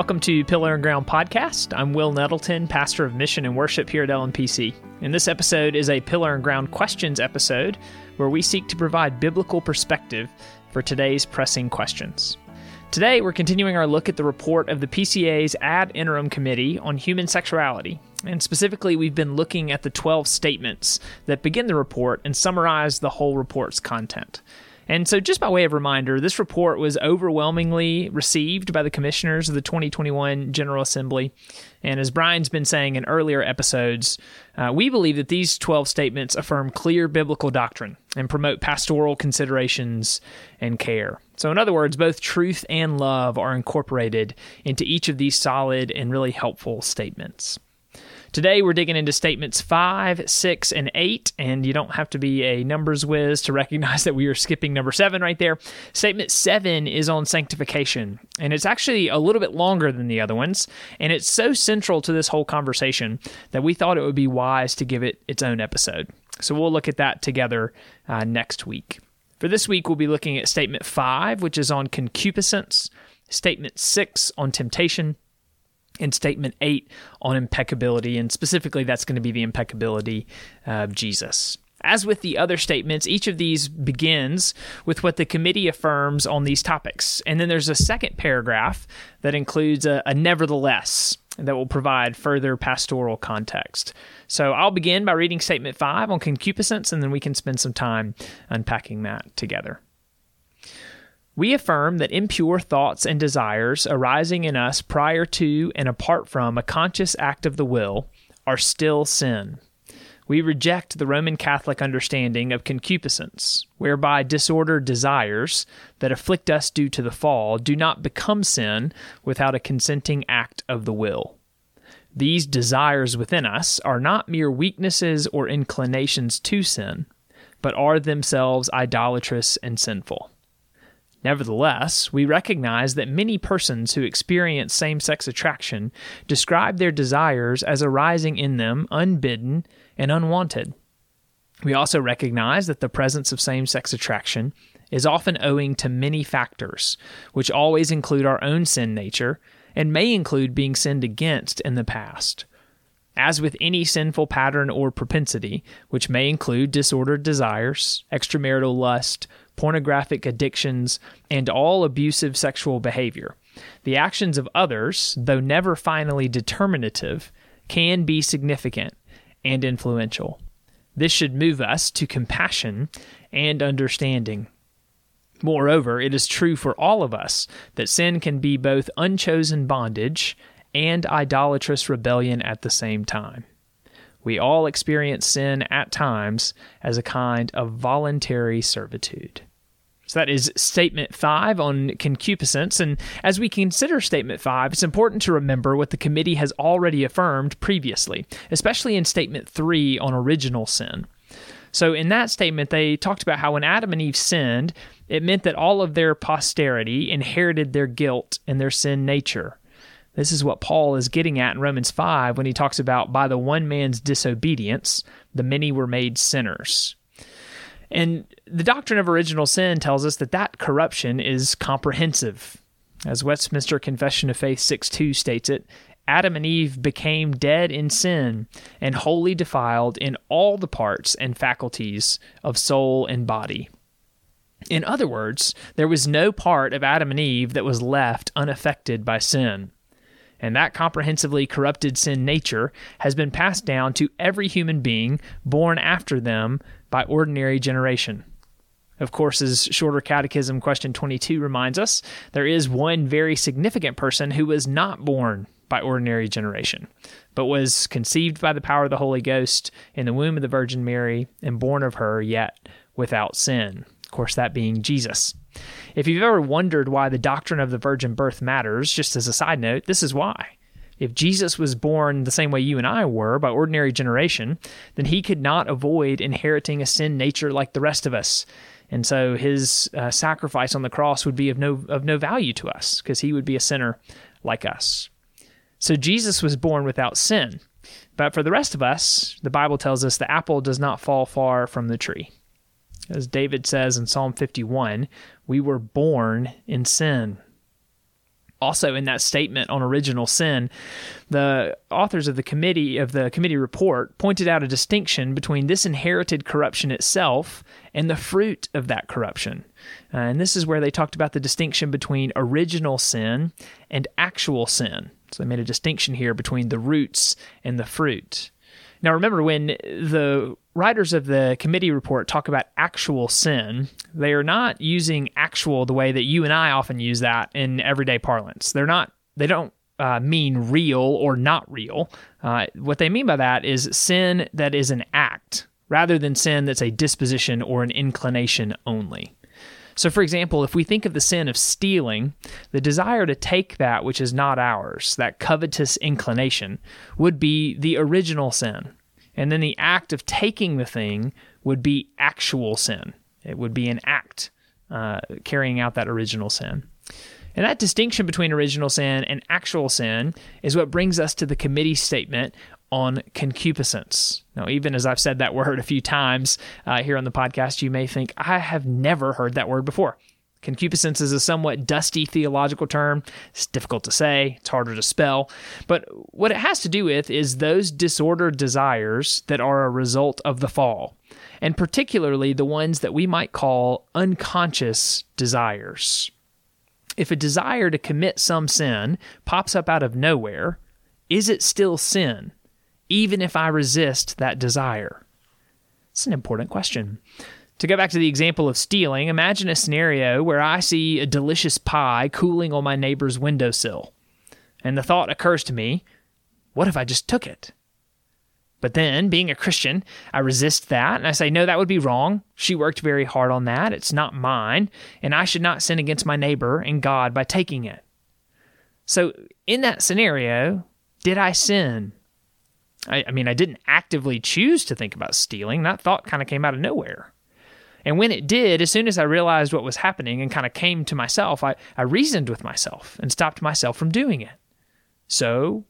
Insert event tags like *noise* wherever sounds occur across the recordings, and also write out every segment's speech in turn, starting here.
Welcome to Pillar and Ground Podcast. I'm Wil Nettleton, pastor of mission and worship here at LMPC. And this episode is a Pillar and Ground questions episode where we seek to provide biblical perspective for today's pressing questions. Today, we're continuing our look at the report of the PCA's Ad Interim Committee on Human Sexuality. And specifically, we've been looking at the 12 statements that begin the report and summarize the whole report's content. And so, just by way of reminder, this report was overwhelmingly received by the commissioners of the 2021 General Assembly. And as Brian's been saying in earlier episodes, uh, we believe that these 12 statements affirm clear biblical doctrine and promote pastoral considerations and care. So, in other words, both truth and love are incorporated into each of these solid and really helpful statements. Today, we're digging into statements five, six, and eight, and you don't have to be a numbers whiz to recognize *laughs* that we are skipping number seven right there. Statement seven is on sanctification, and it's actually a little bit longer than the other ones, and it's so central to this whole conversation that we thought it would be wise to give it its own episode. So we'll look at that together uh, next week. For this week, we'll be looking at statement five, which is on concupiscence, statement six on temptation, in statement eight on impeccability, and specifically that's going to be the impeccability of Jesus. As with the other statements, each of these begins with what the committee affirms on these topics. And then there's a second paragraph that includes a, a, nevertheless that will provide further pastoral context. So I'll begin by reading statement five on concupiscence, and then we can spend some time unpacking that together. We affirm that impure thoughts and desires arising in us prior to and apart from a conscious act of the will are still sin. We reject the Roman Catholic understanding of concupiscence, whereby disordered desires that afflict us due to the fall do not become sin without a consenting act of the will. These desires within us are not mere weaknesses or inclinations to sin, but are themselves idolatrous and sinful. Nevertheless, we recognize that many persons who experience same sex attraction describe their desires as arising in them unbidden and unwanted. We also recognize that the presence of same sex attraction is often owing to many factors, which always include our own sin nature and may include being sinned against in the past. As with any sinful pattern or propensity, which may include disordered desires, extramarital lust, pornographic addictions, and all abusive sexual behavior. The actions of others, though never finally determinative, can be significant and influential. This should move us to compassion and understanding. Moreover, it is true for all of us that sin can be both unchosen bondage and idolatrous rebellion at the same time. We all experience sin at times as a kind of voluntary servitude. So that is statement five on concupiscence. And as we consider statement five, it's important to remember what the committee has already affirmed previously, especially in statement three on original sin. So, in that statement, they talked about how when Adam and Eve sinned, it meant that all of their posterity inherited their guilt and their sin nature. This is what Paul is getting at in Romans 5 when he talks about by the one man's disobedience, the many were made sinners. And the doctrine of original sin tells us that that corruption is comprehensive. As Westminster Confession of Faith 6 2 states it, Adam and Eve became dead in sin and wholly defiled in all the parts and faculties of soul and body. In other words, there was no part of Adam and Eve that was left unaffected by sin. And that comprehensively corrupted sin nature has been passed down to every human being born after them by ordinary generation. Of course, as Shorter Catechism question 22 reminds us, there is one very significant person who was not born by ordinary generation, but was conceived by the power of the Holy Ghost in the womb of the Virgin Mary and born of her, yet without sin. Of course, that being Jesus. If you've ever wondered why the doctrine of the virgin birth matters, just as a side note, this is why. If Jesus was born the same way you and I were, by ordinary generation, then he could not avoid inheriting a sin nature like the rest of us. And so his uh, sacrifice on the cross would be of no of no value to us because he would be a sinner like us. So Jesus was born without sin. But for the rest of us, the Bible tells us the apple does not fall far from the tree. As David says in Psalm 51, we were born in sin. Also, in that statement on original sin, the authors of the committee of the committee report pointed out a distinction between this inherited corruption itself and the fruit of that corruption. Uh, and this is where they talked about the distinction between original sin and actual sin. So they made a distinction here between the roots and the fruit. Now, remember, when the writers of the committee report talk about actual sin, they are not using actual the way that you and I often use that in everyday parlance. They're not, they don't uh, mean real or not real. Uh, what they mean by that is sin that is an act rather than sin that's a disposition or an inclination only. So, for example, if we think of the sin of stealing, the desire to take that which is not ours, that covetous inclination, would be the original sin. And then the act of taking the thing would be actual sin. It would be an act uh, carrying out that original sin. And that distinction between original sin and actual sin is what brings us to the committee statement on concupiscence. Now, even as I've said that word a few times uh, here on the podcast, you may think, I have never heard that word before. Concupiscence is a somewhat dusty theological term. It's difficult to say, it's harder to spell. But what it has to do with is those disordered desires that are a result of the fall, and particularly the ones that we might call unconscious desires. If a desire to commit some sin pops up out of nowhere, is it still sin? even if I resist that desire? It's an important question. To go back to the example of stealing, imagine a scenario where I see a delicious pie cooling on my neighbor's windowsill. And the thought occurs to me what if I just took it? But then, being a Christian, I resist that and I say, no, that would be wrong. She worked very hard on that. It's not mine. And I should not sin against my neighbor and God by taking it. So, in that scenario, did I sin? I, I mean, I didn't actively choose to think about stealing. That thought kind of came out of nowhere. And when it did, as soon as I realized what was happening and kind of came to myself, I, I reasoned with myself and stopped myself from doing it. So,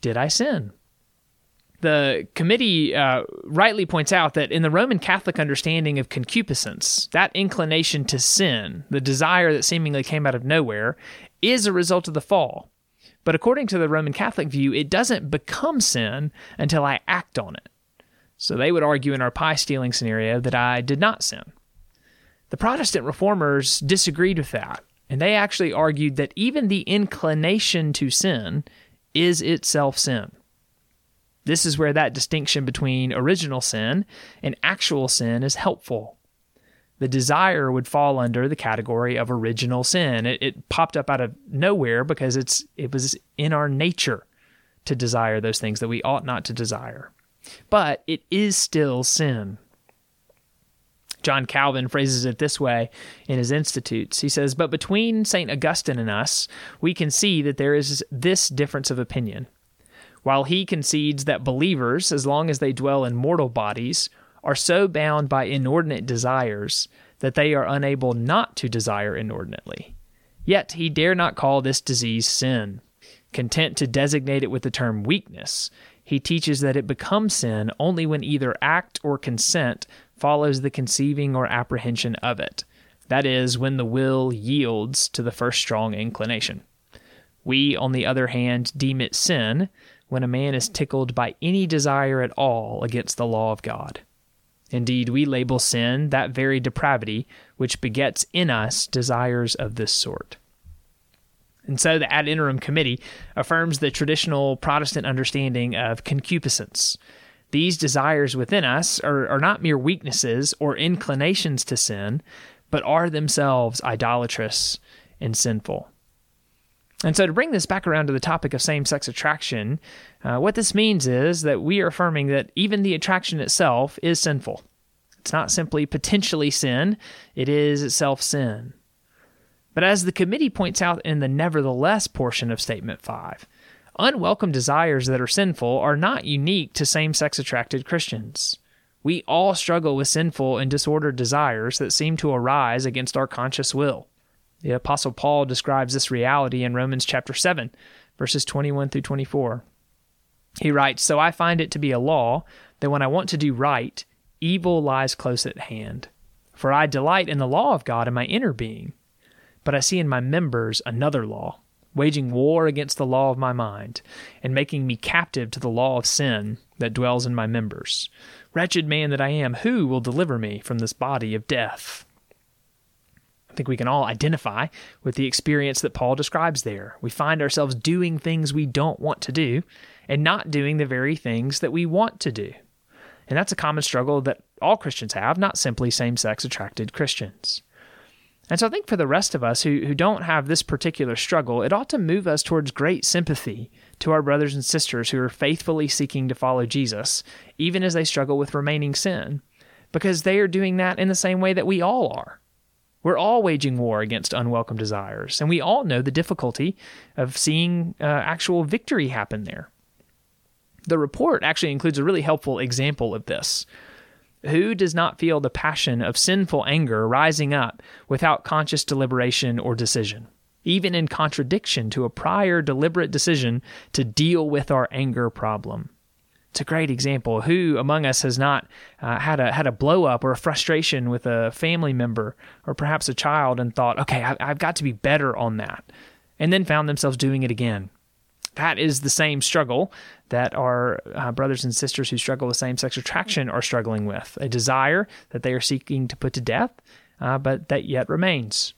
did I sin? The committee uh, rightly points out that in the Roman Catholic understanding of concupiscence, that inclination to sin, the desire that seemingly came out of nowhere, is a result of the fall. But according to the Roman Catholic view, it doesn't become sin until I act on it. So they would argue in our pie stealing scenario that I did not sin. The Protestant reformers disagreed with that, and they actually argued that even the inclination to sin is itself sin. This is where that distinction between original sin and actual sin is helpful the desire would fall under the category of original sin. It, it, popped up out of nowhere because it's it was in our nature to desire those things that we ought not to desire. But it is still sin. John Calvin phrases it this way in his Institutes. He says, But between St. Augustine and us, we can see that there is this difference of opinion. While he concedes that believers, as long as they dwell in mortal bodies, are so bound by inordinate desires that they are unable not to desire inordinately. Yet he dare not call this disease sin. Content to designate it with the term weakness, he teaches that it becomes sin only when either act or consent follows the conceiving or apprehension of it. That is, when the will yields to the first strong inclination. We, on the other hand, deem it sin when a man is tickled by any desire at all against the law of God. Indeed, we label sin that very depravity which begets in us desires of this sort. And so the ad interim committee affirms the traditional Protestant understanding of concupiscence. These desires within us are, are not mere weaknesses or inclinations to sin, but are themselves idolatrous and sinful. And so, to bring this back around to the topic of same sex attraction, uh, what this means is that we are affirming that even the attraction itself is sinful. It's not simply potentially sin, it is itself sin. But as the committee points out in the nevertheless portion of Statement 5, unwelcome desires that are sinful are not unique to same sex attracted Christians. We all struggle with sinful and disordered desires that seem to arise against our conscious will. The apostle Paul describes this reality in Romans chapter 7, verses 21 through 24. He writes, "So I find it to be a law that when I want to do right, evil lies close at hand. For I delight in the law of God in my inner being, but I see in my members another law, waging war against the law of my mind, and making me captive to the law of sin that dwells in my members. Wretched man that I am, who will deliver me from this body of death? I think we can all identify with the experience that Paul describes there. We find ourselves doing things we don't want to do and not doing the very things that we want to do. And that's a common struggle that all Christians have, not simply same sex attracted Christians. And so I think for the rest of us who, who don't have this particular struggle, it ought to move us towards great sympathy to our brothers and sisters who are faithfully seeking to follow Jesus, even as they struggle with remaining sin, because they are doing that in the same way that we all are. We're all waging war against unwelcome desires, and we all know the difficulty of seeing uh, actual victory happen there. The report actually includes a really helpful example of this. Who does not feel the passion of sinful anger rising up without conscious deliberation or decision, even in contradiction to a prior deliberate decision to deal with our anger problem? It's a great example. Who among us has not uh, had a had a blow up or a frustration with a family member or perhaps a child and thought, okay, I, I've got to be better on that, and then found themselves doing it again that is the same struggle that our uh, brothers and sisters who struggle with same sex attraction are struggling with a desire that they are seeking to put to death, uh, but that yet remains.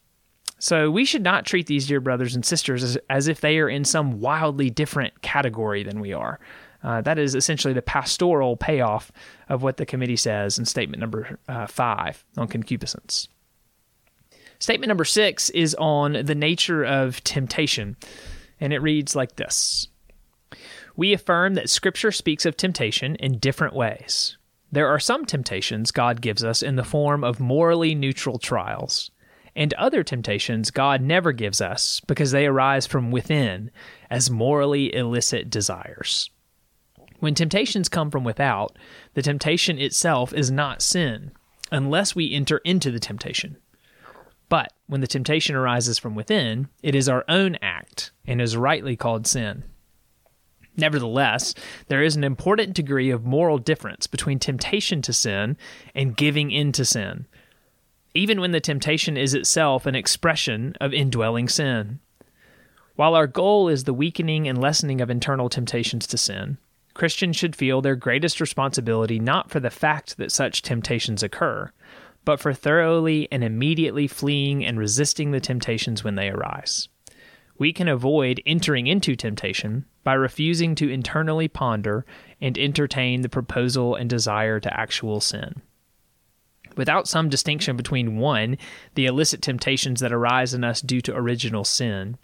So we should not treat these dear brothers and sisters as, as if they are in some wildly different category than we are. Uh, that is essentially the pastoral payoff of what the committee says in statement number uh, five on concupiscence. Statement number six is on the nature of temptation and it reads like this We affirm that Scripture speaks of temptation in different ways. There are some temptations God gives us in the form of morally neutral trials, and other temptations God never gives us because they arise from within as morally illicit desires. When temptations come from without, the temptation itself is not sin, unless we enter into the temptation. But when the temptation arises from within, it is our own act and is rightly called sin. Nevertheless, there is an important degree of moral difference between temptation to sin and giving in to sin, even when the temptation is itself an expression of indwelling sin. While our goal is the weakening and lessening of internal temptations to sin, Christians should feel their greatest responsibility not for the fact that such temptations occur, but for thoroughly and immediately fleeing and resisting the temptations when they arise. We can avoid entering into temptation by refusing to internally ponder and entertain the proposal and desire to actual sin. Without some distinction between one, the illicit temptations that arise in us due to original sin,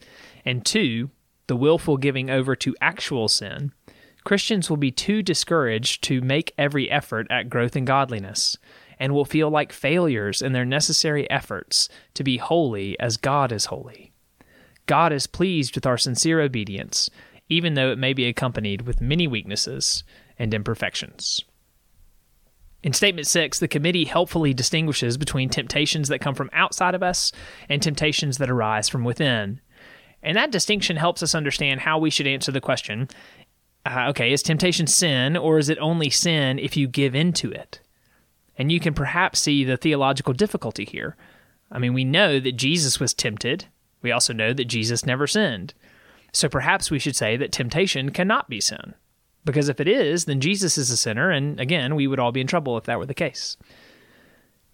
and two, the willful giving over to actual sin, Christians will be too discouraged to make every effort at growth in godliness and will feel like failures in their necessary efforts to be holy as God is holy. God is pleased with our sincere obedience, even though it may be accompanied with many weaknesses and imperfections. In Statement 6, the committee helpfully distinguishes between temptations that come from outside of us and temptations that arise from within. And that distinction helps us understand how we should answer the question uh, okay, is temptation sin, or is it only sin if you give in to it? And you can perhaps see the theological difficulty here. I mean, we know that Jesus was tempted. We also know that Jesus never sinned. So perhaps we should say that temptation cannot be sin. Because if it is, then Jesus is a sinner, and again, we would all be in trouble if that were the case.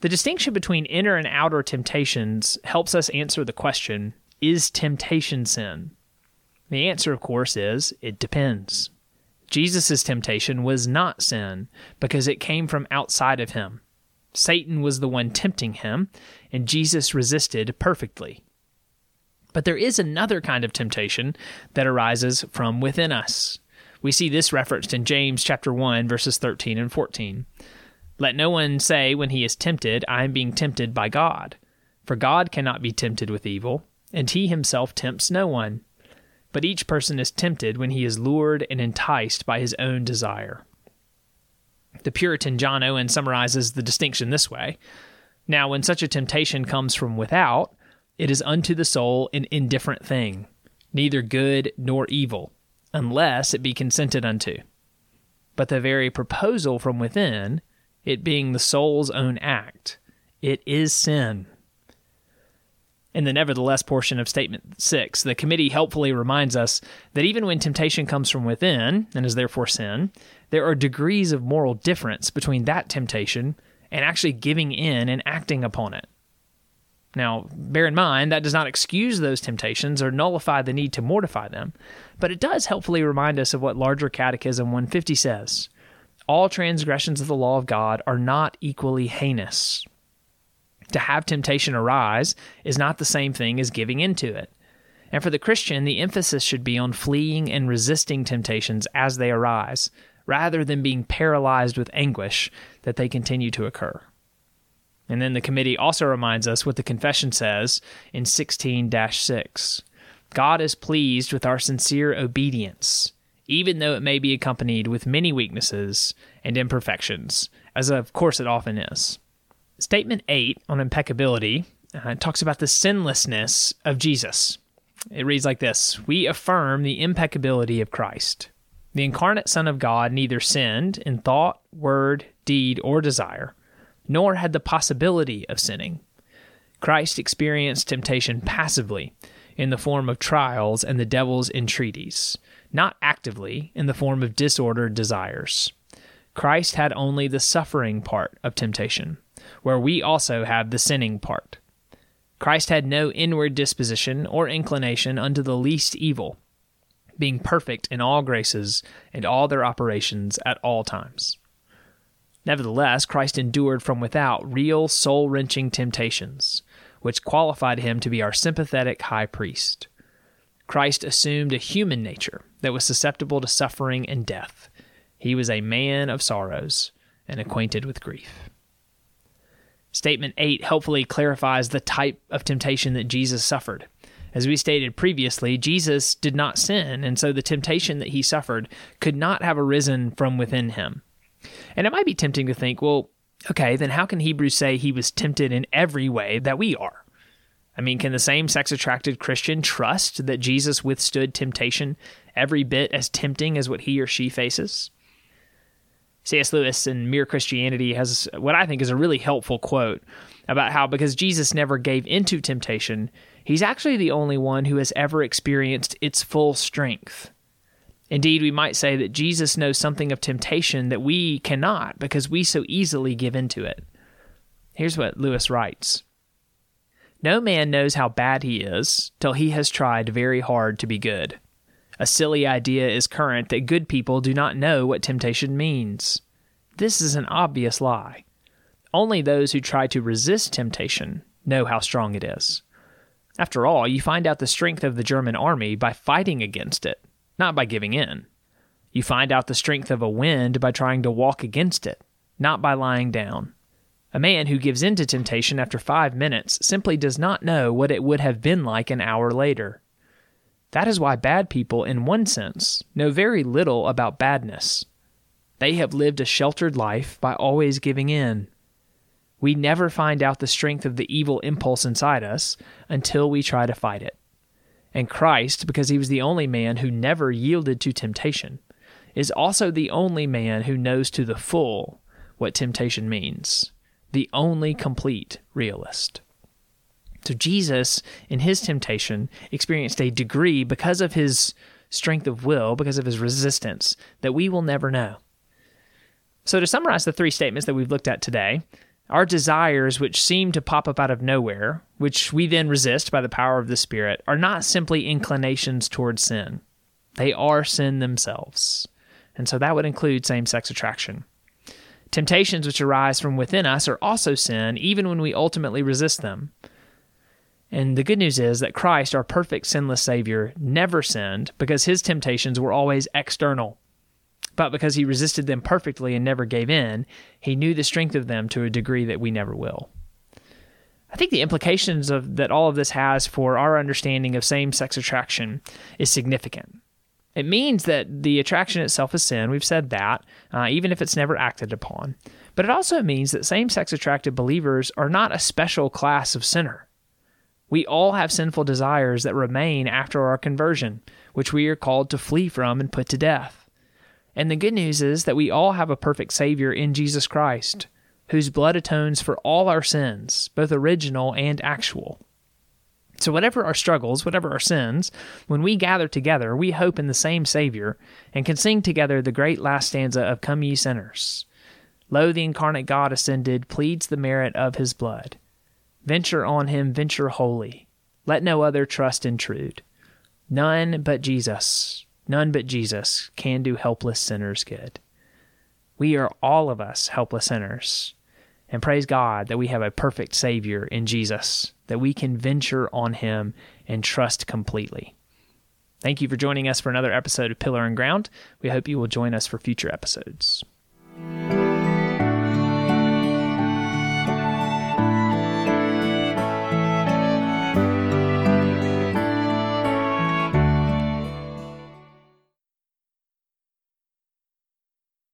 The distinction between inner and outer temptations helps us answer the question is temptation sin? The answer, of course, is it depends. Jesus' temptation was not sin because it came from outside of him. Satan was the one tempting him, and Jesus resisted perfectly. But there is another kind of temptation that arises from within us. We see this referenced in James chapter 1 verses 13 and 14. Let no one say when he is tempted, I am being tempted by God. For God cannot be tempted with evil, and he himself tempts no one but each person is tempted when he is lured and enticed by his own desire. The Puritan John Owen summarizes the distinction this way Now, when such a temptation comes from without, it is unto the soul an indifferent thing, neither good nor evil, unless it be consented unto. But the very proposal from within, it being the soul's own act, it is sin. In the nevertheless portion of statement 6, the committee helpfully reminds us that even when temptation comes from within and is therefore sin, there are degrees of moral difference between that temptation and actually giving in and acting upon it. Now, bear in mind, that does not excuse those temptations or nullify the need to mortify them, but it does helpfully remind us of what Larger Catechism 150 says All transgressions of the law of God are not equally heinous to have temptation arise is not the same thing as giving into it. And for the Christian, the emphasis should be on fleeing and resisting temptations as they arise, rather than being paralyzed with anguish that they continue to occur. And then the committee also reminds us what the confession says in 16 6. God is pleased with our sincere obedience, even though it may be accompanied with many weaknesses and imperfections, as of course it often is. Statement 8 on impeccability uh, talks about the sinlessness of Jesus. It reads like this We affirm the impeccability of Christ. The incarnate Son of God neither sinned in thought, word, deed, or desire, nor had the possibility of sinning. Christ experienced temptation passively in the form of trials and the devil's entreaties, not actively in the form of disordered desires. Christ had only the suffering part of temptation where we also have the sinning part. Christ had no inward disposition or inclination unto the least evil, being perfect in all graces and all their operations at all times. Nevertheless, Christ endured from without real soul wrenching temptations, which qualified him to be our sympathetic high priest. Christ assumed a human nature that was susceptible to suffering and death. He was a man of sorrows and acquainted with grief. Statement 8 helpfully clarifies the type of temptation that Jesus suffered. As we stated previously, Jesus did not sin, and so the temptation that he suffered could not have arisen from within him. And it might be tempting to think, well, okay, then how can Hebrews say he was tempted in every way that we are? I mean, can the same sex attracted Christian trust that Jesus withstood temptation every bit as tempting as what he or she faces? C.S. Lewis in Mere Christianity has what I think is a really helpful quote about how because Jesus never gave into temptation, he's actually the only one who has ever experienced its full strength. Indeed, we might say that Jesus knows something of temptation that we cannot because we so easily give into it. Here's what Lewis writes No man knows how bad he is till he has tried very hard to be good. A silly idea is current that good people do not know what temptation means. This is an obvious lie. Only those who try to resist temptation know how strong it is. After all, you find out the strength of the German army by fighting against it, not by giving in. You find out the strength of a wind by trying to walk against it, not by lying down. A man who gives in to temptation after five minutes simply does not know what it would have been like an hour later. That is why bad people, in one sense, know very little about badness. They have lived a sheltered life by always giving in. We never find out the strength of the evil impulse inside us until we try to fight it. And Christ, because he was the only man who never yielded to temptation, is also the only man who knows to the full what temptation means, the only complete realist. So Jesus, in his temptation, experienced a degree because of his strength of will, because of his resistance, that we will never know. So, to summarize the three statements that we've looked at today, our desires, which seem to pop up out of nowhere, which we then resist by the power of the Spirit, are not simply inclinations towards sin. They are sin themselves. And so that would include same sex attraction. Temptations which arise from within us are also sin, even when we ultimately resist them. And the good news is that Christ, our perfect sinless Savior, never sinned because his temptations were always external. But because he resisted them perfectly and never gave in, he knew the strength of them to a degree that we never will. I think the implications of that all of this has for our understanding of same-sex attraction is significant. It means that the attraction itself is sin. We've said that, uh, even if it's never acted upon. But it also means that same sex attracted believers are not a special class of sinner. We all have sinful desires that remain after our conversion, which we are called to flee from and put to death. And the good news is that we all have a perfect Savior in Jesus Christ, whose blood atones for all our sins, both original and actual. So, whatever our struggles, whatever our sins, when we gather together, we hope in the same Savior and can sing together the great last stanza of Come Ye Sinners. Lo, the incarnate God ascended, pleads the merit of his blood. Venture on him, venture wholly. Let no other trust intrude. None but Jesus, none but Jesus can do helpless sinners good. We are all of us helpless sinners. And praise God that we have a perfect Savior in Jesus, that we can venture on Him and trust completely. Thank you for joining us for another episode of Pillar and Ground. We hope you will join us for future episodes.